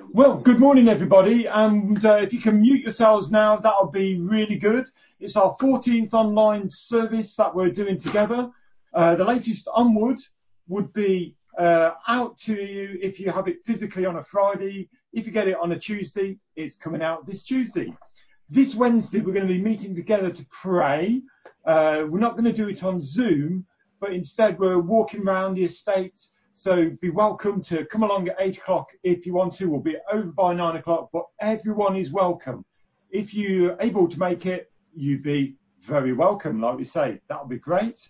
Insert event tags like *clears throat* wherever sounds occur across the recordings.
Well, good morning, everybody. And uh, if you can mute yourselves now, that'll be really good. It's our 14th online service that we're doing together. Uh, the latest onward would be uh, out to you if you have it physically on a Friday. If you get it on a Tuesday, it's coming out this Tuesday. This Wednesday, we're going to be meeting together to pray. Uh, we're not going to do it on Zoom, but instead we're walking around the estate so be welcome to come along at eight o'clock if you want to. We'll be over by nine o'clock, but everyone is welcome. If you're able to make it, you'd be very welcome. Like we say, that'll be great.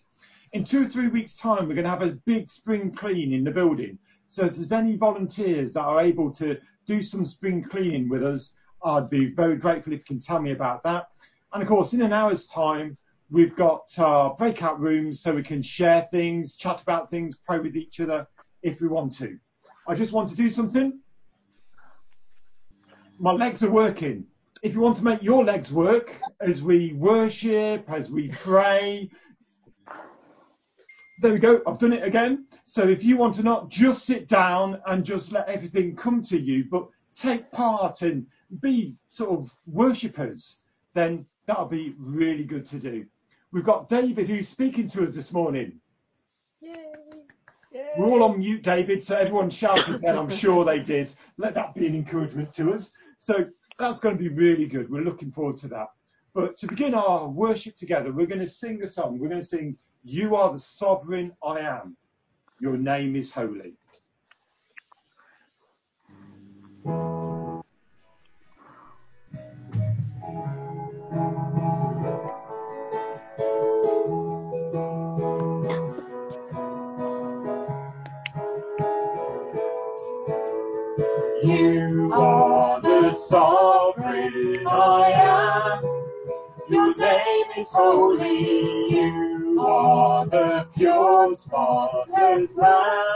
In two or three weeks' time, we're going to have a big spring clean in the building. So if there's any volunteers that are able to do some spring cleaning with us, I'd be very grateful if you can tell me about that. And of course, in an hour's time, we've got uh, breakout rooms so we can share things, chat about things, pray with each other, if we want to. I just want to do something. My legs are working. If you want to make your legs work as we worship, as we pray, there we go. I've done it again. So if you want to not just sit down and just let everything come to you, but take part and be sort of worshippers, then that'll be really good to do. We've got David who's speaking to us this morning. Yay. We're all on mute, David, so everyone shouted then. I'm *laughs* sure they did. Let that be an encouragement to us. So that's going to be really good. We're looking forward to that. But to begin our worship together, we're going to sing a song. We're going to sing, You Are the Sovereign I Am. Your name is holy. Holy. You are the pure, spotless Lamb.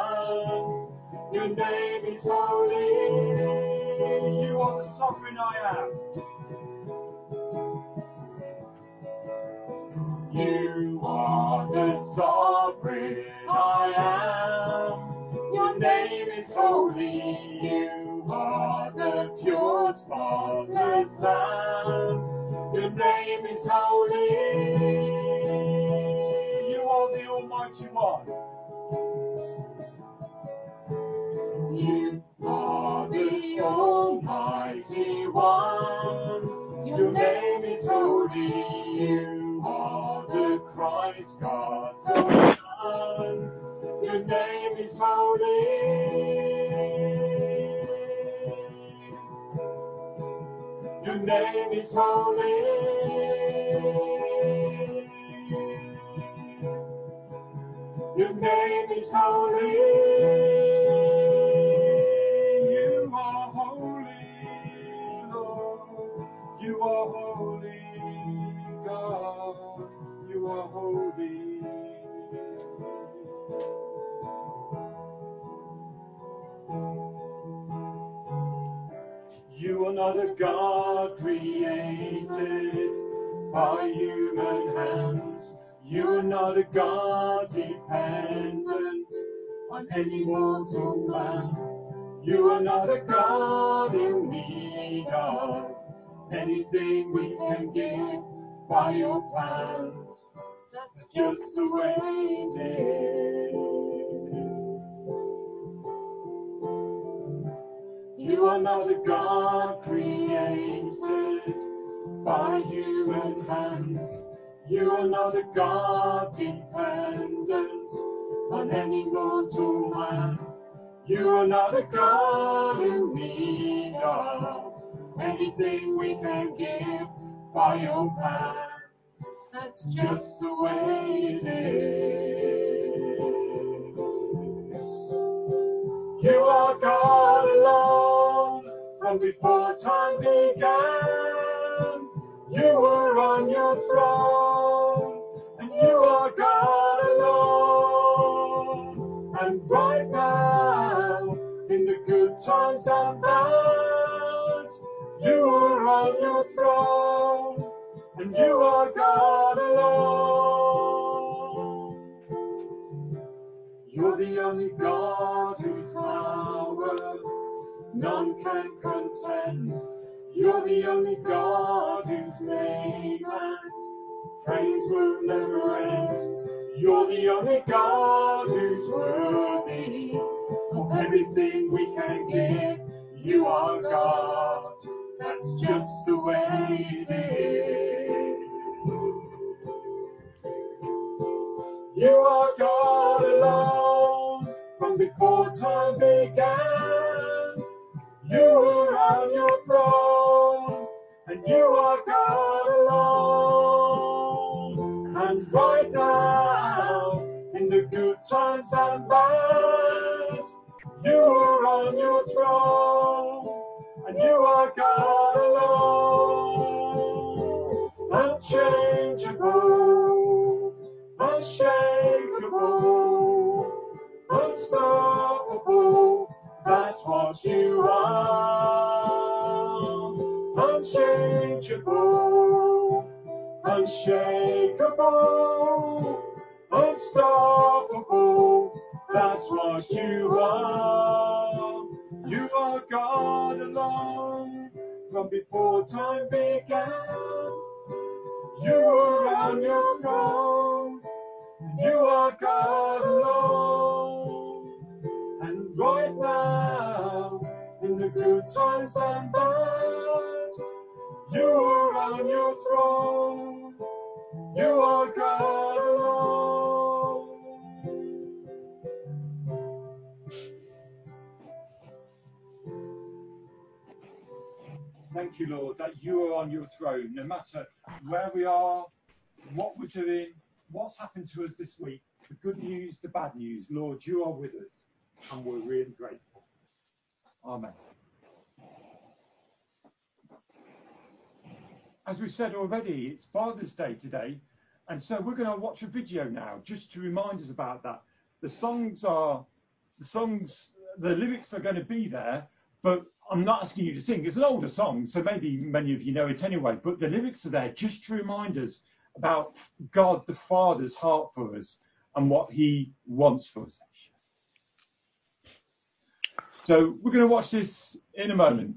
Own Your name is holy. You are the sovereign I am. You are the sovereign I am. Your name is holy. You are the pure, spotless Lamb. You are the Christ, God's own Son. Your name is holy. Your name is holy. Your name is holy. God created by human hands. You are not a God dependent on any mortal man. You are not a God in need of anything we can give by your plans. That's just the way it is. You are not a God created by human hands. You are not a God dependent on any mortal man. You are not a God in need of anything we can give by your plan. That's just the way it is. You are God alone from before time began. You were on your throne, and you are God alone. And right now, in the good times and bad, you are on your throne, and you are God alone. You're the only God none can contend. You're the only God whose name and praise will never end. You're the only God who's worthy of everything we can give. You are God. That's just the way it is. You are God alone from before time began. You were on your throne, and you are God alone. And right now, in the good times and bad, you are on your throne, and you are God alone. Unchangeable, unshakable, unshakable, this week, the good news, the bad news. Lord, you are with us, and we're really grateful. Amen. As we said already, it's Father's Day today, and so we're going to watch a video now just to remind us about that. The songs are, the songs, the lyrics are going to be there, but I'm not asking you to sing. It's an older song, so maybe many of you know it anyway, but the lyrics are there just to remind us about God the Father's heart for us and what he wants for us. So we're going to watch this in a moment.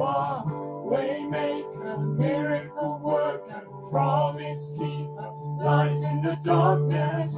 are. Waymaker, miracle worker, promise keeper, light in the darkness.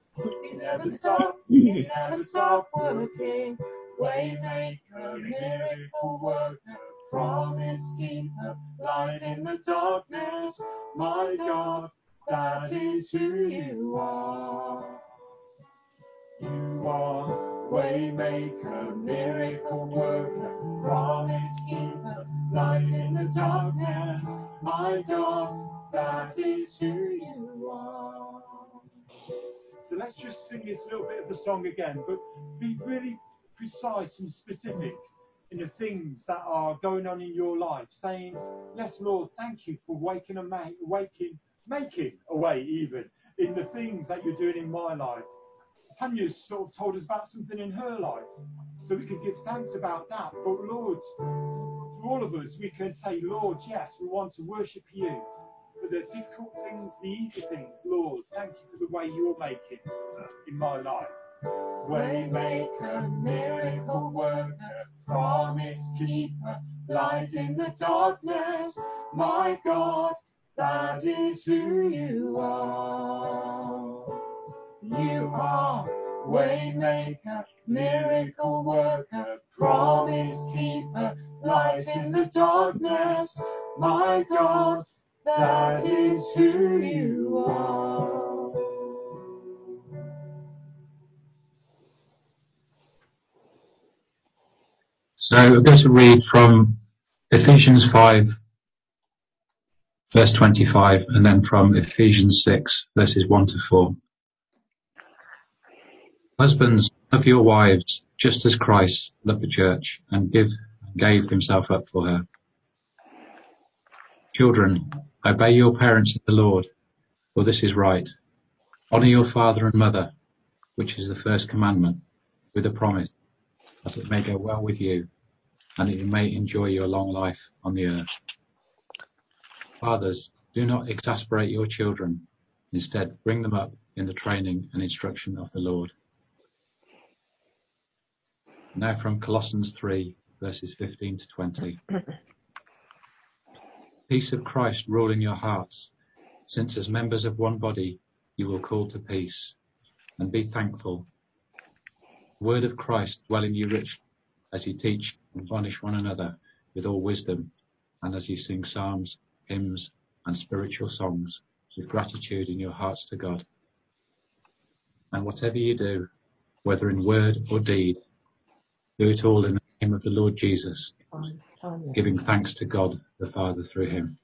You never stop, you never stop working. Waymaker, miracle worker, promise keeper, light in the darkness. My God, that is who you are. You are waymaker, miracle worker, promise keeper, light in the darkness. My God, that is who you are. So let's just sing this little bit of the song again, but be really precise and specific in the things that are going on in your life, saying, Yes, Lord, thank you for waking and ma- waking, making a way even in the things that you're doing in my life. Tanya's sort of told us about something in her life, so we could give thanks about that. But Lord, for all of us, we can say, Lord, yes, we want to worship you for the difficult things, the easy things. Lord, thank you for the way you're making in my life. Waymaker, miracle worker, promise keeper, light in the darkness. My God, that is who you are. You are waymaker, miracle worker, promise keeper, light in the darkness. My God, that is who you are. So I'm going to read from Ephesians 5, verse 25, and then from Ephesians 6, verses 1 to 4. Husbands, love your wives, just as Christ loved the church and give, gave himself up for her. Children, obey your parents in the Lord, for this is right. Honor your father and mother, which is the first commandment, with a promise, that it may go well with you, and that you may enjoy your long life on the earth. Fathers, do not exasperate your children. Instead, bring them up in the training and instruction of the Lord. Now from Colossians 3, verses 15 to 20. *clears throat* Peace of Christ rule in your hearts, since as members of one body you will call to peace, and be thankful. The word of Christ dwell in you richly as you teach and admonish one another with all wisdom, and as you sing psalms, hymns, and spiritual songs with gratitude in your hearts to God. And whatever you do, whether in word or deed, do it all in the name of the Lord Jesus, giving thanks to God the Father through him.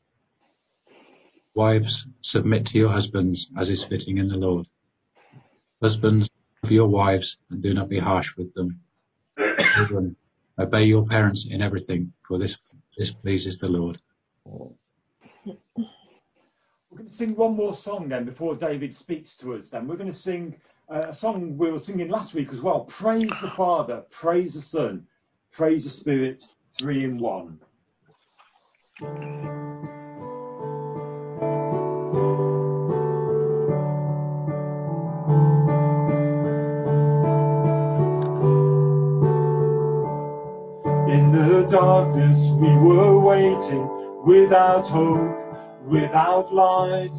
Wives, submit to your husbands as is fitting in the Lord. Husbands, love your wives and do not be harsh with them. Children, obey your parents in everything, for this, this pleases the Lord. We're going to sing one more song then before David speaks to us. Then we're going to sing uh, a song we were singing last week as well. Praise the Father, praise the Son, praise the Spirit, three in one. In the darkness we were waiting without hope, without light.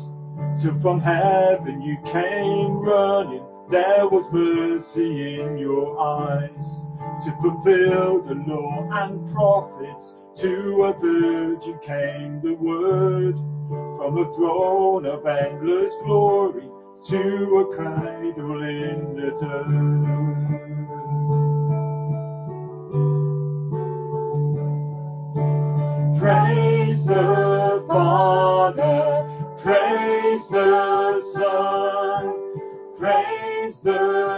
Till from heaven you came running, there was mercy in your eyes. To fulfill the law and prophets, to a virgin came the word. From a throne of endless glory, to a cradle in the dirt. Praise the Father, praise the Son, praise the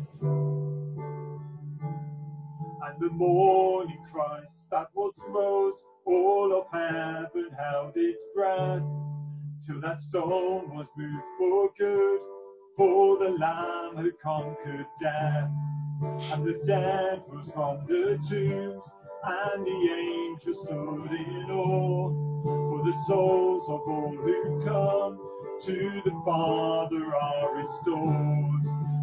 the morning Christ that was rose, all of heaven held its breath, till that stone was moved for good, for the Lamb who conquered death, and the dead rose from the tombs, and the angels stood in awe, for the souls of all who come to the Father are restored.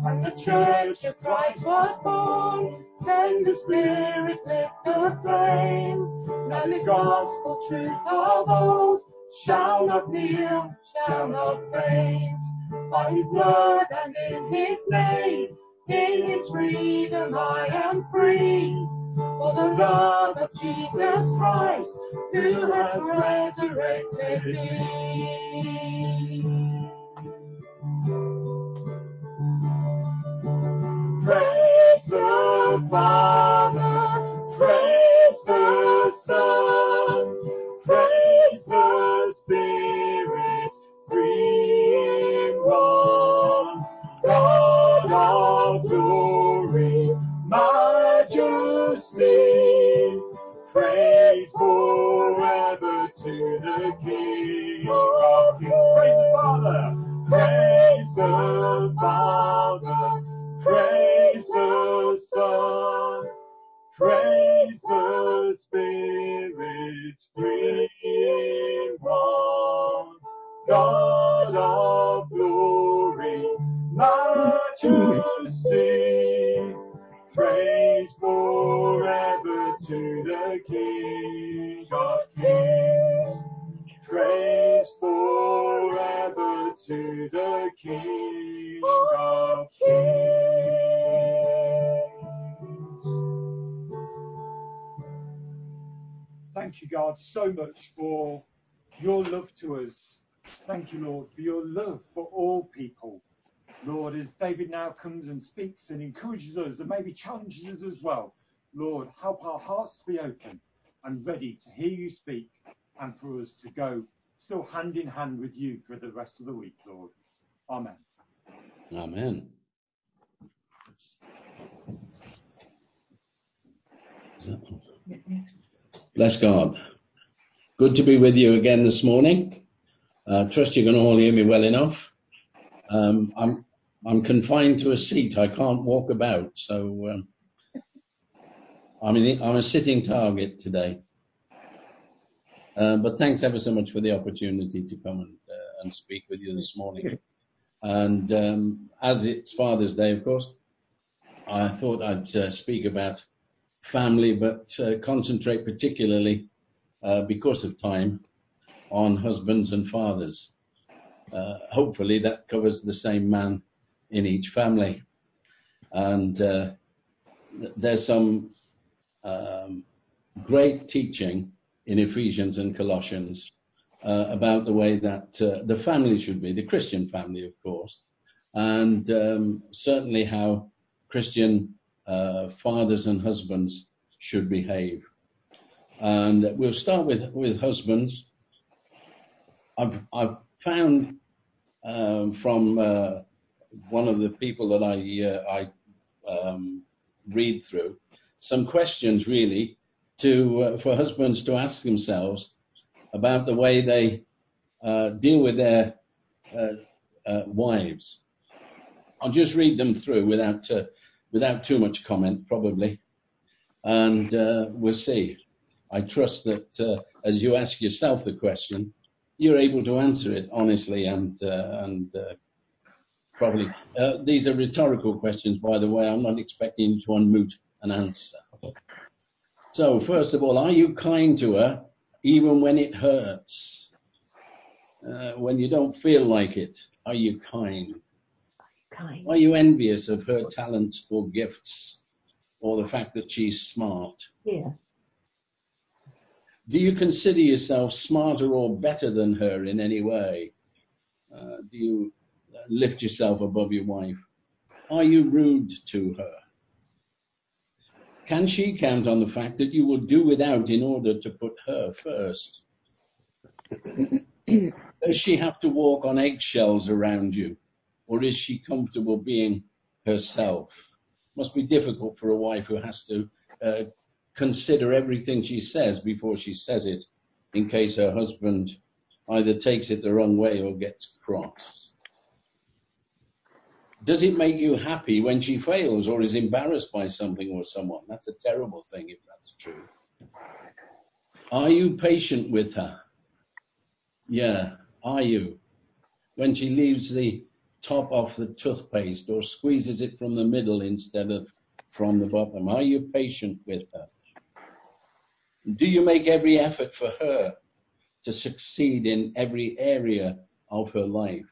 And the church of Christ was born, then the Spirit lit the flame. Now this gospel truth of old shall not kneel, shall not faint. By his blood and in his name, in his freedom I am free. For the love of Jesus Christ, who has resurrected me. Praise the Father, Thank you, God, so much for your love to us. Thank you, Lord, for your love for all people. Lord, as David now comes and speaks and encourages us and maybe challenges us as well, Lord, help our hearts to be open and ready to hear you speak and for us to go still hand in hand with you for the rest of the week, Lord. Amen. Amen. Bless God. Good to be with you again this morning. Uh, trust you can all hear me well enough. Um, I'm I'm confined to a seat. I can't walk about, so um, I'm in, I'm a sitting target today. Uh, but thanks ever so much for the opportunity to come and, uh, and speak with you this morning. And um, as it's Father's Day, of course, I thought I'd uh, speak about family, but uh, concentrate particularly, uh, because of time, on husbands and fathers. Uh, hopefully, that covers the same man in each family. And there's some um, great teaching in Ephesians and Colossians uh, about the way that uh, the family should be, the Christian family, of course, and um, certainly how Christian uh, fathers and husbands should behave. And we'll start with, with husbands. I've, I've found um, from uh, one of the people that I, uh, I um, read through some questions really to uh, for husbands to ask themselves about the way they uh, deal with their uh, wives. I'll just read them through without without too much comment, probably, and uh, we'll see. I trust that as you ask yourself the question, you're able to answer it honestly and and probably. these are rhetorical questions, by the way. I'm not expecting you to unmute an answer. So, first of all, are you kind to her even when it hurts? Uh, when you don't feel like it, are you kind? Kind. Are you envious of her talents or gifts or the fact that she's smart? Yeah. Do you consider yourself smarter or better than her in any way? Uh, do you lift yourself above your wife? Are you rude to her? Can she count on the fact that you will do without in order to put her first? *clears throat* Does she have to walk on eggshells around you? Or is she comfortable being herself? Must be difficult for a wife who has to uh, consider everything she says before she says it in case her husband either takes it the wrong way or gets cross. Does it make you happy when she fails or is embarrassed by something or someone? That's a terrible thing if that's true. Are you patient with her? Yeah, are you? When she leaves the top off the toothpaste or squeezes it from the middle instead of from the bottom, are you patient with her? Do you make every effort for her to succeed in every area of her life?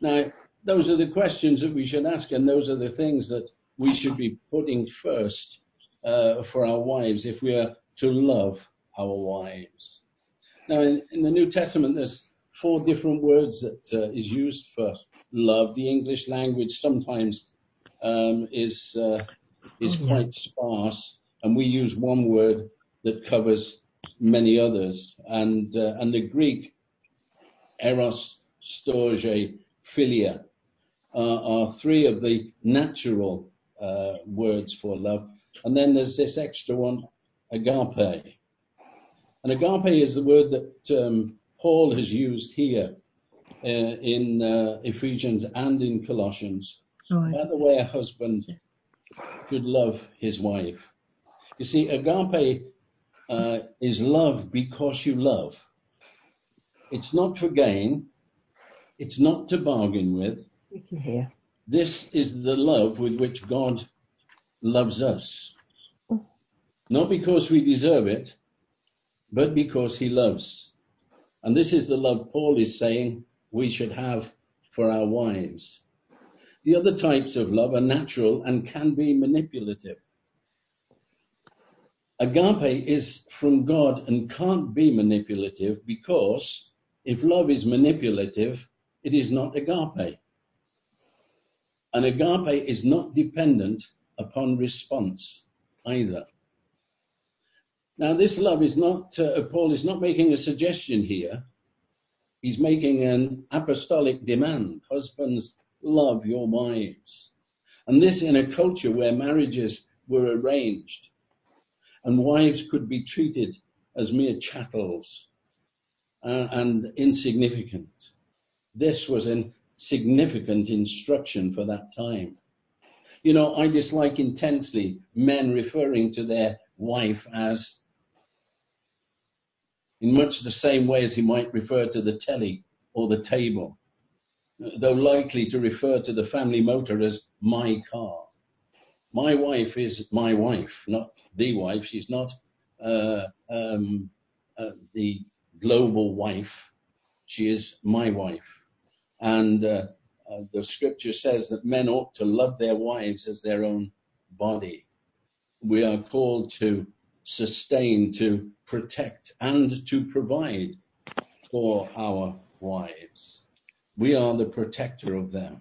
Now, those are the questions that we should ask, and those are the things that we should be putting first uh, for our wives if we are to love our wives. Now, in, in the New Testament, there's four different words that uh, is used for love. The English language sometimes um, is uh, is oh, yeah. quite sparse, and we use one word that covers many others. And uh, and the Greek, eros, storge, philia, are three of the natural uh, words for love. And then there's this extra one, agape. And agape is the word that um, Paul has used here uh, in uh, Ephesians and in Colossians oh, about the way a husband should love his wife. You see, agape uh, is love because you love. It's not for gain. It's not to bargain with. We can hear. This is the love with which God loves us. not because we deserve it, but because he loves. And this is the love Paul is saying we should have for our wives. The other types of love are natural and can be manipulative. Agape is from God and can't be manipulative because if love is manipulative, it is not agape. And agape is not dependent upon response either. Now, this love is not, uh, Paul is not making a suggestion here. He's making an apostolic demand. Husbands, love your wives. And this in a culture where marriages were arranged and wives could be treated as mere chattels uh, and insignificant. This was a significant instruction for that time. You know, I dislike intensely men referring to their wife as in much the same way as he might refer to the telly or the table, though likely to refer to the family motor as my car. My wife is my wife, not the wife. She's not uh, um, uh, the global wife. She is my wife. And uh, uh, the scripture says that men ought to love their wives as their own body. We are called to sustain, to protect, and to provide for our wives. We are the protector of them.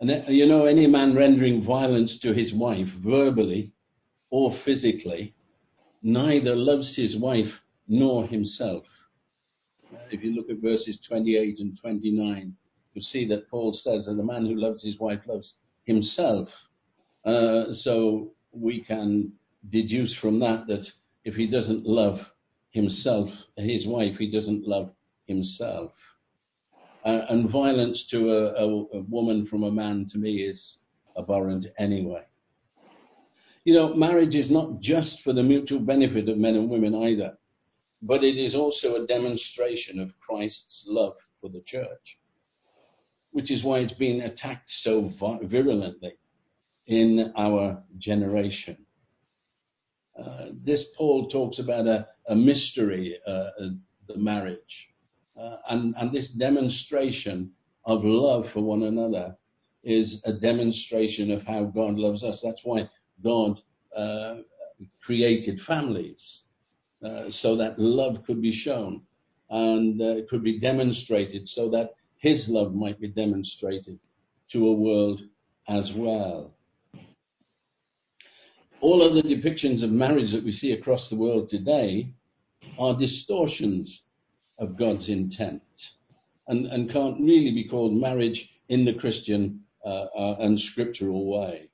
And uh, you know, any man rendering violence to his wife verbally or physically neither loves his wife nor himself. If you look at verses 28 and 29, you see that Paul says that the man who loves his wife loves himself. Uh, so we can deduce from that that if he doesn't love himself, his wife, he doesn't love himself. Uh, and violence to a, a, a woman from a man to me is abhorrent anyway. You know, marriage is not just for the mutual benefit of men and women either, but it is also a demonstration of Christ's love for the church which is why it's been attacked so virulently in our generation. Uh, this Paul talks about a, a mystery, uh, the marriage, uh, and, and this demonstration of love for one another is a demonstration of how God loves us. That's why God uh, created families uh, so that love could be shown and uh, could be demonstrated so that his love might be demonstrated to a world as well. All other depictions of marriage that we see across the world today are distortions of God's intent and, and can't really be called marriage in the Christian uh, uh, and scriptural way.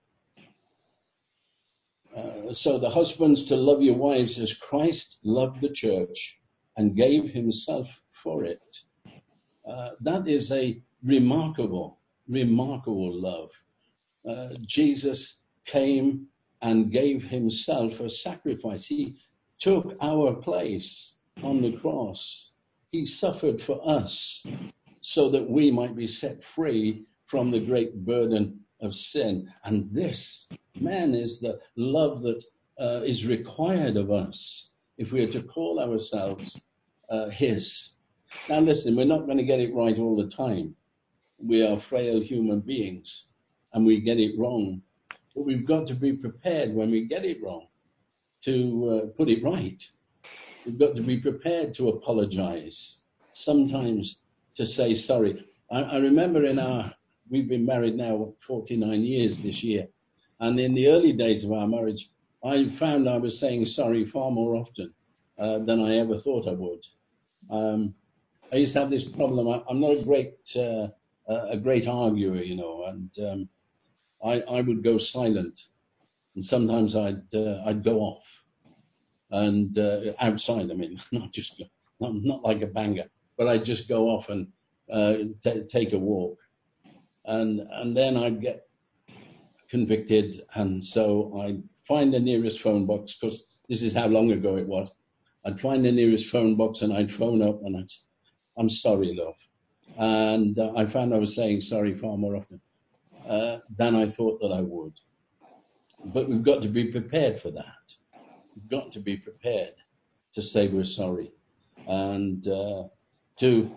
Uh, so the husbands to love your wives as Christ loved the church and gave himself for it. Uh, that is a remarkable, remarkable love. Uh, Jesus came and gave himself a sacrifice. He took our place on the cross. He suffered for us so that we might be set free from the great burden of sin. And this, man, is the love that uh, is required of us if we are to call ourselves uh, his. Now listen, we're not going to get it right all the time. We are frail human beings and we get it wrong. But we've got to be prepared when we get it wrong to uh, put it right. We've got to be prepared to apologize, sometimes to say sorry. I, I remember in our, we've been married now 49 years this year. And in the early days of our marriage, I found I was saying sorry far more often uh, than I ever thought I would. Um, I used to have this problem. I, am not a great uh, a great arguer, you know, and um, I, I would go silent, and sometimes I'd uh, I'd go off, and uh, outside. I mean, *laughs* not just not, not like a banger, but I'd just go off and uh, t- take a walk, and and then I'd get convicted, and so I'd find the nearest phone box because this is how long ago it was. I'd find the nearest phone box and I'd phone up and I'd I'm sorry, love. And uh, I found I was saying sorry far more often than I thought that I would. But we've got to be prepared for that. We've got to be prepared to say we're sorry and uh, to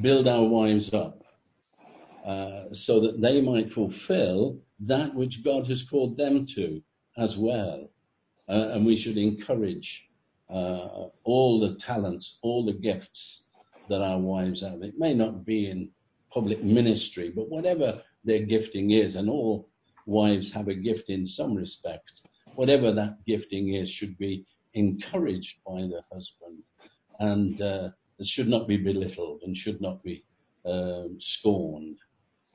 build our wives up uh, so that they might fulfill that which God has called them to as well. Uh, and we should encourage uh, all the talents, all the gifts that our wives have. It may not be in public ministry, but whatever their gifting is, and all wives have a gift in some respect, whatever that gifting is should be encouraged by the husband and uh, should not be belittled and should not be um, scorned.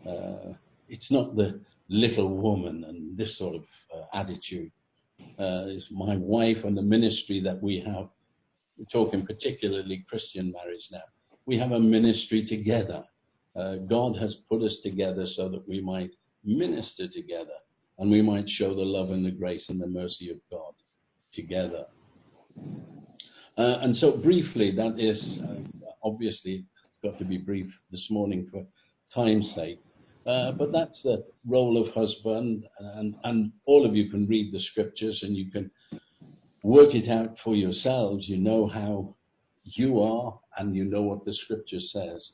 Uh, it's not the little woman and this sort of uh, attitude. Uh, it's my wife and the ministry that we have. We're talking particularly Christian marriage now. We have a ministry together. Uh, God has put us together so that we might minister together and we might show the love and the grace and the mercy of God together. Uh, and so briefly, that is uh, obviously got to be brief this morning for time's sake. Uh, but that's the role of husband, and, and all of you can read the scriptures and you can work it out for yourselves. You know how you are, and you know what the scripture says.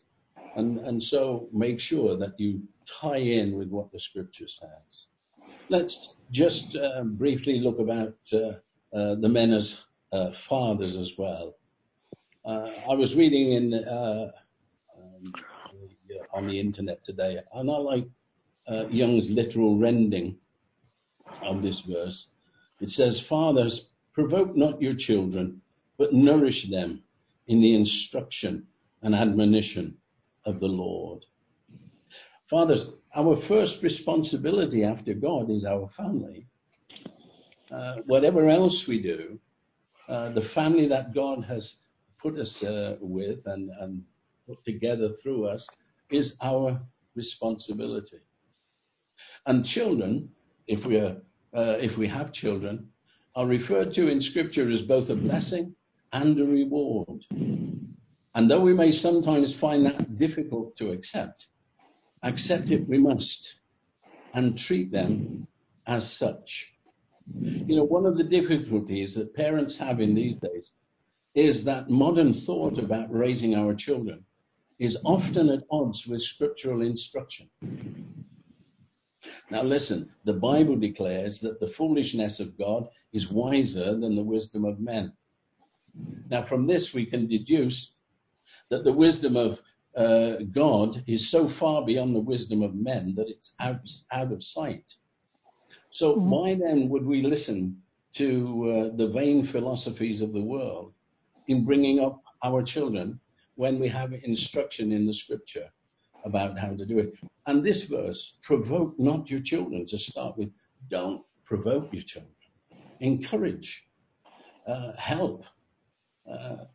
And, and so make sure that you tie in with what the scripture says. Let's just uh, briefly look about uh, uh, the men as fathers as well. I was reading in um, on the internet today, and I like Young's literal rendering of this verse. It says, "Fathers, provoke not your children, but nourish them in the instruction and admonition of the Lord." Fathers, our first responsibility after God is our family. Uh, whatever else we do, uh, the family that God has put us uh, with and, and put together through us is our responsibility. And children, if we are, uh, if we have children, are referred to in Scripture as both a blessing and a reward. And though we may sometimes find that difficult to accept, accept it we must and treat them as such. You know, one of the difficulties that parents have in these days is that modern thought about raising our children is often at odds with scriptural instruction. Now listen, the Bible declares that the foolishness of God is wiser than the wisdom of men. Now from this we can deduce that the wisdom of uh, God is so far beyond the wisdom of men that it's out, out of sight. So mm-hmm. why then would we listen to uh, the vain philosophies of the world in bringing up our children when we have instruction in the scripture about how to do it? And this verse, provoke not your children to start with. Don't provoke your children. Encourage, uh, help, uh,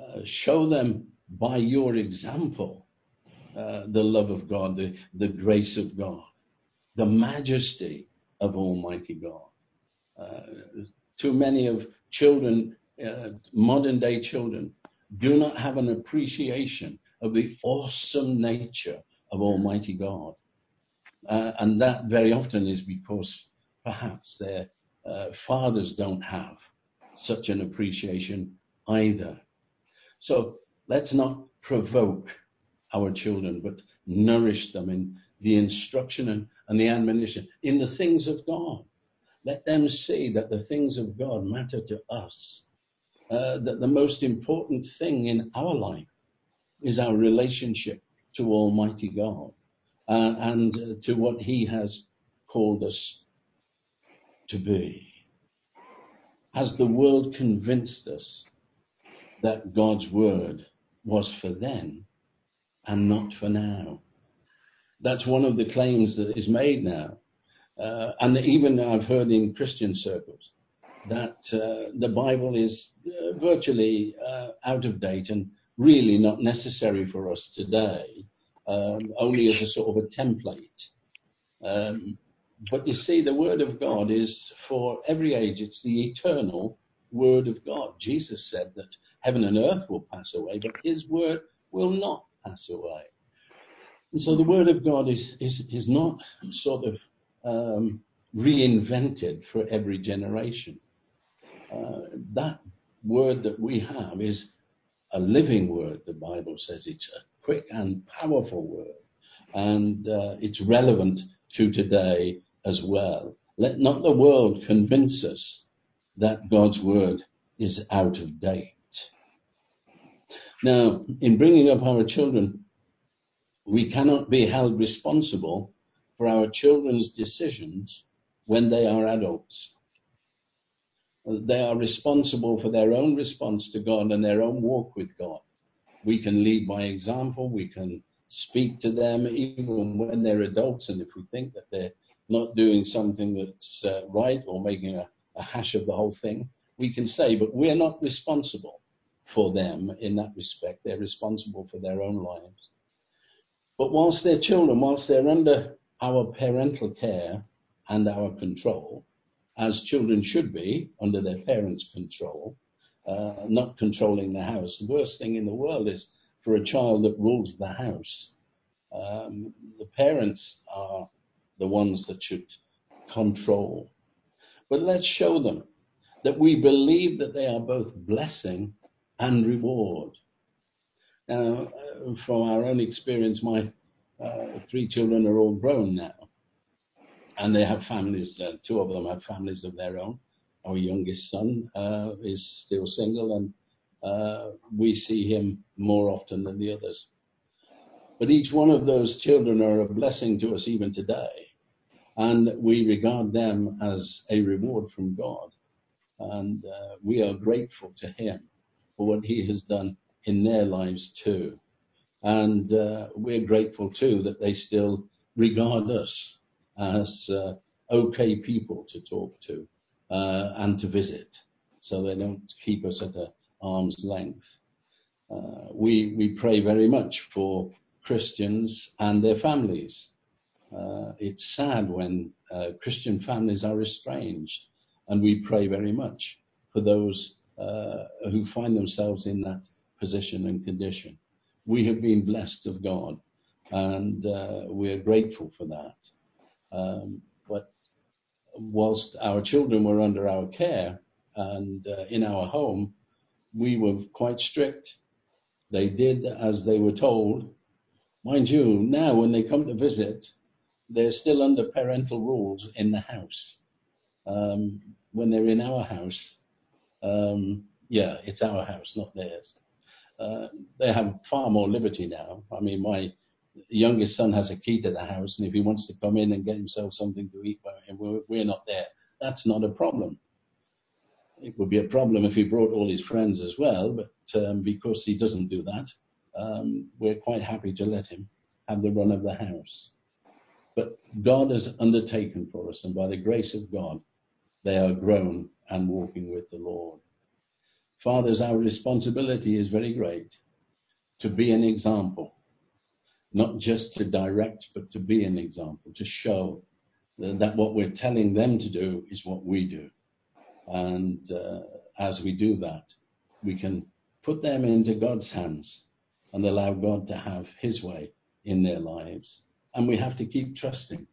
uh show them by your example uh, the love of God, the, the grace of God, the majesty of Almighty God. Uh, too many of children, uh, modern day children, do not have an appreciation of the awesome nature of Almighty God. Uh, and that very often is because perhaps their uh, fathers don't have such an appreciation either. So let's not provoke our children, but nourish them in the instruction and, and the admonition in the things of God. Let them see that the things of God matter to us. Uh, that the most important thing in our life is our relationship to Almighty God uh, and uh, to what He has called us to be. Has the world convinced us that God's word was for then and not for now? That's one of the claims that is made now. Uh, and even I've heard in Christian circles that uh, the Bible is uh, virtually uh, out of date and really not necessary for us today, um, only as a sort of a template. Um, but you see, the Word of God is for every age. It's the eternal Word of God. Jesus said that heaven and earth will pass away, but His Word will not pass away. And so the word of God is, is, is not sort of um, reinvented for every generation. uh, that word that we have is a living word. The Bible says it's a quick and powerful word, and uh, it's relevant to today as well. Let not the world convince us that God's word is out of date. Now, in bringing up our children, we cannot be held responsible for our children's decisions when they are adults. They are responsible for their own response to God and their own walk with God. We can lead by example. We can speak to them even when they're adults. And if we think that they're not doing something that's uh, right or making a, a hash of the whole thing, we can say, but we're not responsible for them in that respect. They're responsible for their own lives. But whilst they're children, whilst they're under our parental care and our control, as children should be under their parents' control, uh, not controlling the house. The worst thing in the world is for a child that rules the house. Um, the parents are the ones that should control. But let's show them that we believe that they are both blessing and reward. Now, uh, from our own experience, my uh, three children are all grown now and they have families. Uh, two of them have families of their own. Our youngest son uh, is still single, and uh, we see him more often than the others. But each one of those children are a blessing to us even today, and we regard them as a reward from God, and uh, we are grateful to Him for what He has done in their lives too, and uh, we're grateful too that they still regard us as uh, okay people to talk to uh, and to visit, so they don't keep us at a arm's length. Uh, we we pray very much for Christians and their families. Uh, it's sad when uh, Christian families are estranged, and we pray very much for those who find themselves in that position and condition. We have been blessed of God, and we are grateful for that. Um, but whilst our children were under our care and uh, in our home, we were quite strict. They did as they were told. Mind you, now when they come to visit, they're still under parental rules in the house. Um, when they're in our house, yeah, it's our house, not theirs. Uh, they have far more liberty now. I mean, my youngest son has a key to the house, and if he wants to come in and get himself something to eat, we're, we're not there. That's not a problem. It would be a problem if he brought all his friends as well, but um, because he doesn't do that, um, we're quite happy to let him have the run of the house. But God has undertaken for us, and by the grace of God, they are grown and walking with the Lord. Fathers, our responsibility is very great to be an example not just to direct, but to be an example, to show that what we're telling them to do is what we do. And uh, as we do that, we can put them into God's hands and allow God to have His way in their lives. And we have to keep trusting.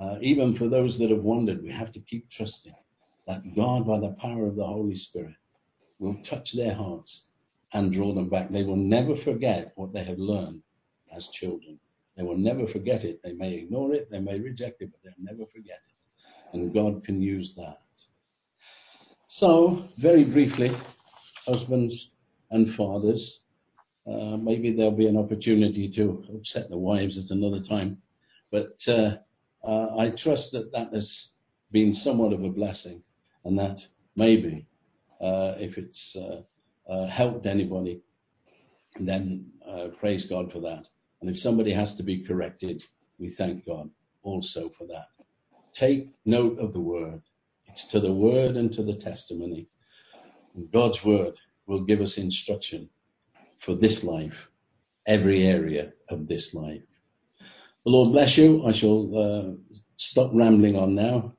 Uh, even for those that have wandered, we have to keep trusting that God, by the power of the Holy Spirit, will touch their hearts and draw them back. They will never forget what they have learned as children. They will never forget it. They may ignore it, they may reject it, but they'll never forget it. And God can use that. So, very briefly, husbands and fathers, uh, maybe there'll be an opportunity to upset the wives at another time, but uh, I trust that that has been somewhat of a blessing, and that maybe uh, if it's uh, uh, helped anybody, then praise God for that. And if somebody has to be corrected, we thank God also for that. Take note of the word. It's to the word and to the testimony. God's word will give us instruction for this life, every area of this life. The Lord bless you. I shall uh, stop rambling on now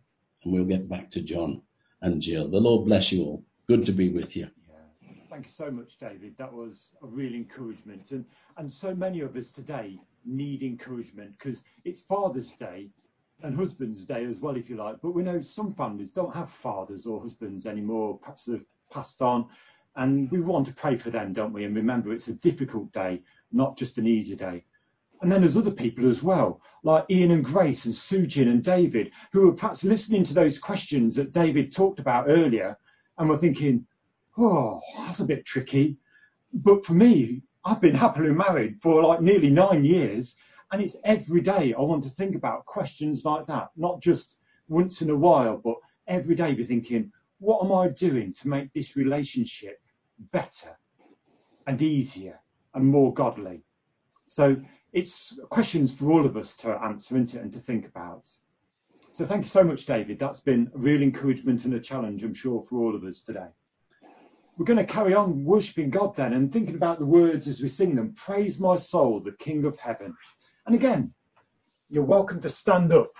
and we'll get back to John and Jill. The Lord bless you all. Good to be with you. Thank you so much, David. That was a real encouragement. And, and so many of us today need encouragement because it's Father's Day and Husbands Day as well, if you like. But we know some families don't have fathers or husbands anymore. Perhaps they've passed on, and we want to pray for them, don't we? And remember, it's a difficult day, not just an easy day. And then there's other people as well, like Ian and Grace and Sujin and David, who are perhaps listening to those questions that David talked about earlier, and were thinking, oh, that's a bit tricky. But for me, I've been happily married for like nearly nine years, and it's every day I want to think about questions like that, not just once in a while, but every day be thinking, what am I doing to make this relationship better and easier and more godly? So it's questions for all of us to answer into and to think about. So thank you so much, David. That's been a real encouragement and a challenge, I'm sure, for all of us today. We're going to carry on worshipping God then and thinking about the words as we sing them. Praise my soul, the King of heaven. And again, you're welcome to stand up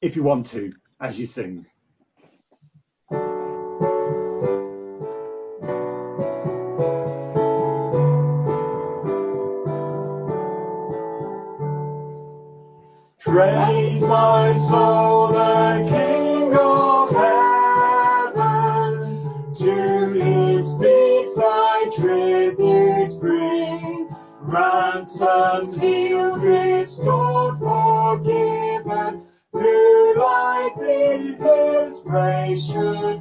if you want to as you sing. Praise my soul, the King of heaven. To his feet thy tribute bring. Ransomed, healed, restored, forgiven. Who like thee his praise should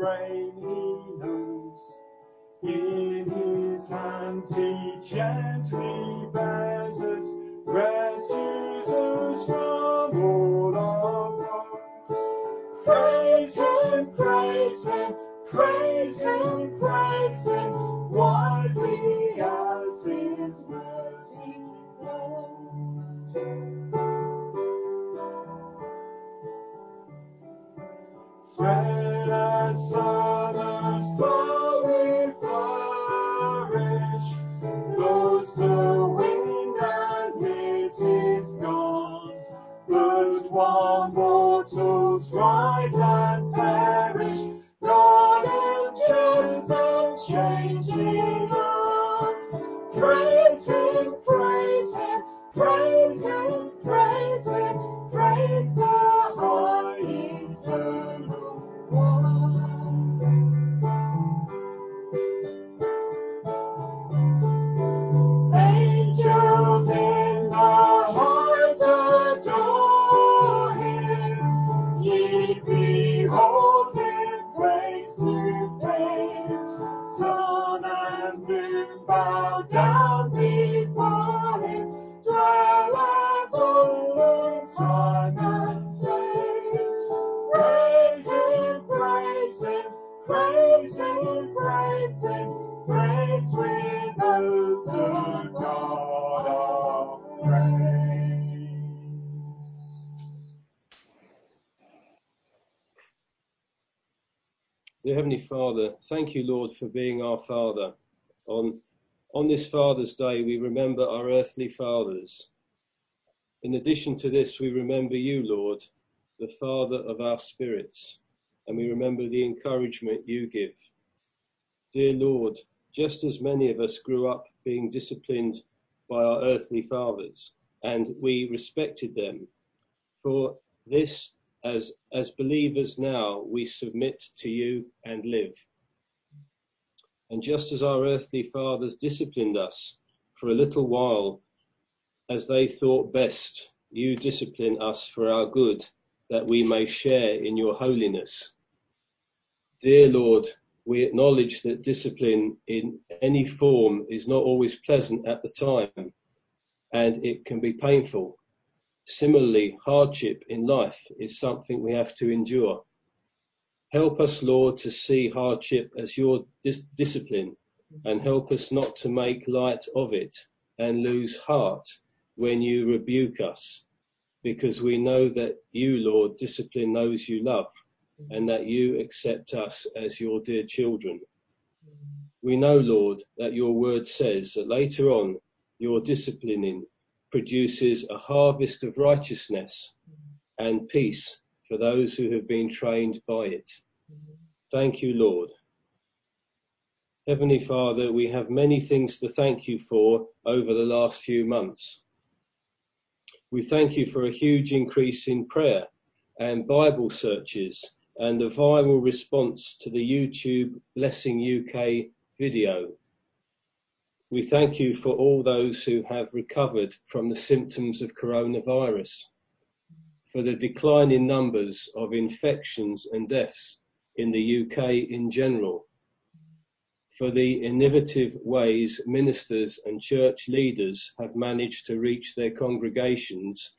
frame he knows. In his hands he gently thank you, Lord, for being our Father. On, on this Father's Day, we remember our earthly fathers. In addition to this, we remember you, Lord, the Father of our spirits, and we remember the encouragement you give. Dear Lord, just as many of us grew up being disciplined by our earthly fathers, and we respected them, for this as, as believers now, we submit to you and live. And just as our earthly fathers disciplined us for a little while as they thought best, you discipline us for our good, that we may share in your holiness. Dear Lord, we acknowledge that discipline in any form is not always pleasant at the time and it can be painful. Similarly, hardship in life is something we have to endure. Help us, Lord, to see hardship as your dis- discipline and help us not to make light of it and lose heart when you rebuke us because we know that you, Lord, discipline those you love and that you accept us as your dear children. We know, Lord, that your word says that later on your disciplining produces a harvest of righteousness and peace for those who have been trained by it. Thank you, Lord. Heavenly Father, we have many things to thank you for over the last few months. We thank you for a huge increase in prayer and Bible searches and the viral response to the YouTube Blessing UK video. We thank you for all those who have recovered from the symptoms of coronavirus, for the decline in numbers of infections and deaths in the UK in general, for the innovative ways ministers and church leaders have managed to reach their congregations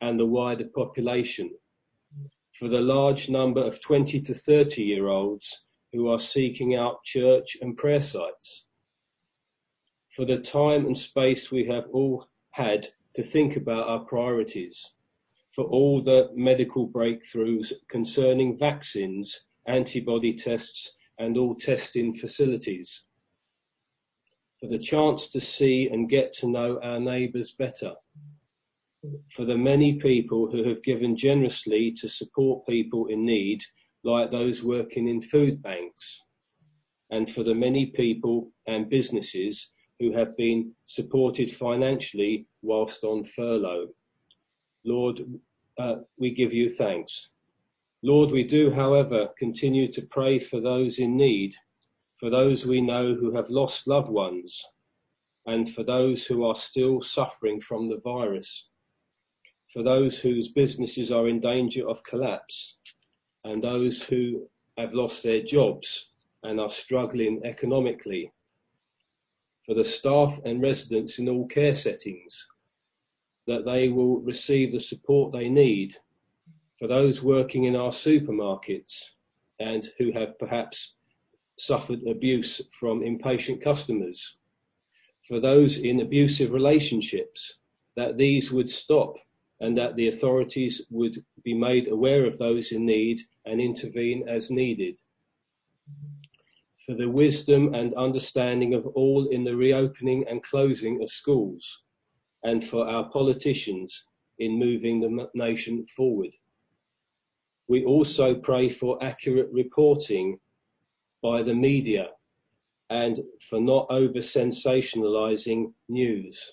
and the wider population, for the large number of 20 to 30 year olds who are seeking out church and prayer sites, for the time and space we have all had to think about our priorities, for all the medical breakthroughs concerning vaccines, antibody tests, and all testing facilities. For the chance to see and get to know our neighbours better. For the many people who have given generously to support people in need, like those working in food banks. And for the many people and businesses who have been supported financially whilst on furlough. Lord, uh, we give you thanks. Lord, we do, however, continue to pray for those in need, for those we know who have lost loved ones, and for those who are still suffering from the virus, for those whose businesses are in danger of collapse, and those who have lost their jobs and are struggling economically, for the staff and residents in all care settings, that they will receive the support they need for those working in our supermarkets and who have perhaps suffered abuse from impatient customers, for those in abusive relationships, that these would stop and that the authorities would be made aware of those in need and intervene as needed. For the wisdom and understanding of all in the reopening and closing of schools, and for our politicians in moving the nation forward. We also pray for accurate reporting by the media and for not over sensationalizing news,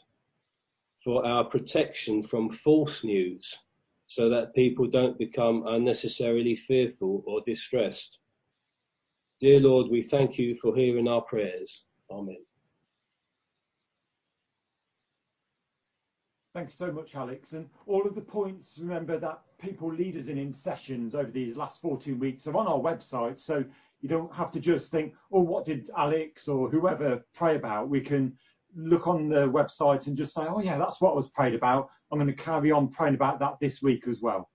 for our protection from false news so that people don't become unnecessarily fearful or distressed. Dear Lord, we thank you for hearing our prayers. Amen. Thanks so much, Alex. And all of the points, remember that people lead us in in sessions over these last 14 weeks are on our website. So you don't have to just think, oh, what did Alex or whoever pray about? We can look on the website and just say, oh, yeah, that's what I was prayed about. I'm going to carry on praying about that this week as well.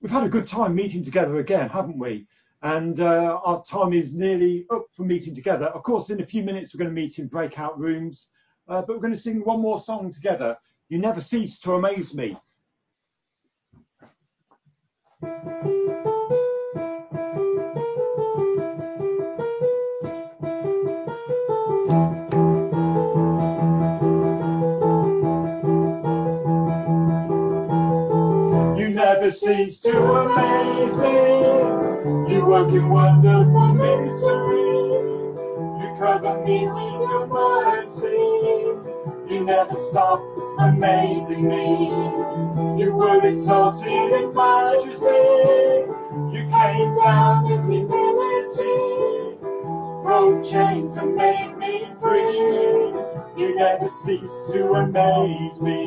We've had a good time meeting together again, haven't we? And uh, our time is nearly up for meeting together. Of course, in a few minutes, we're going to meet in breakout rooms, uh, but we're going to sing one more song together. You never cease to amaze me. You never cease to amaze me. You work in wonderful mystery. You cover me with never stop amazing me. You were exalted in majesty. You came down in humility. Broke chains and made me free. You never cease to amaze me.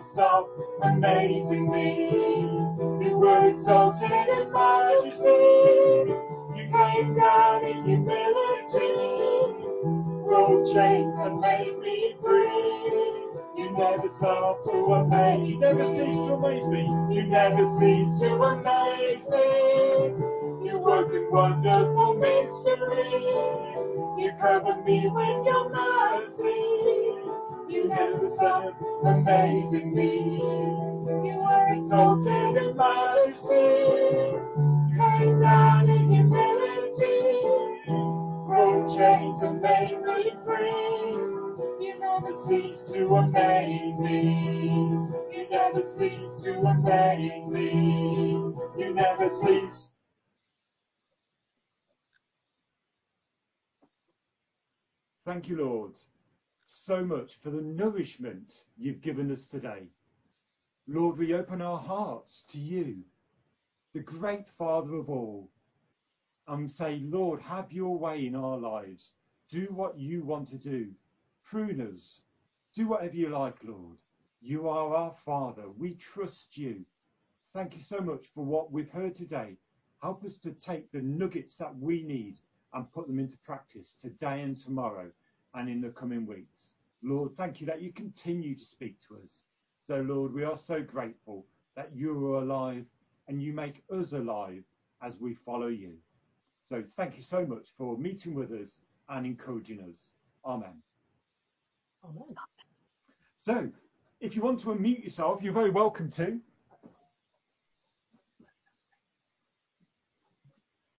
Never stop amazing me. You were exalted in majesty. You came down in humility. Broke chains and made me free. You never stop to amaze You never me. cease to amaze me. You never cease to amaze me. You work in wonderful mystery. You cover me with your mercy. You never stop amazing me. You are exalted in majesty. Came down in humility. Broke chains and made me free. You never cease to amaze me. You never cease to amaze me. You never cease. Thank you, Lord, so much for the nourishment you've given us today. Lord, we open our hearts to you, the great Father of all, and say, Lord, have your way in our lives. Do what you want to do. Prune us. Do whatever you like, Lord. You are our Father. We trust you. Thank you so much for what we've heard today. Help us to take the nuggets that we need and put them into practice today and tomorrow and in the coming weeks. Lord, thank you that you continue to speak to us. So, Lord, we are so grateful that you are alive and you make us alive as we follow you. So, thank you so much for meeting with us and encouraging us. Amen. Amen. So, if you want to unmute yourself, you're very welcome to.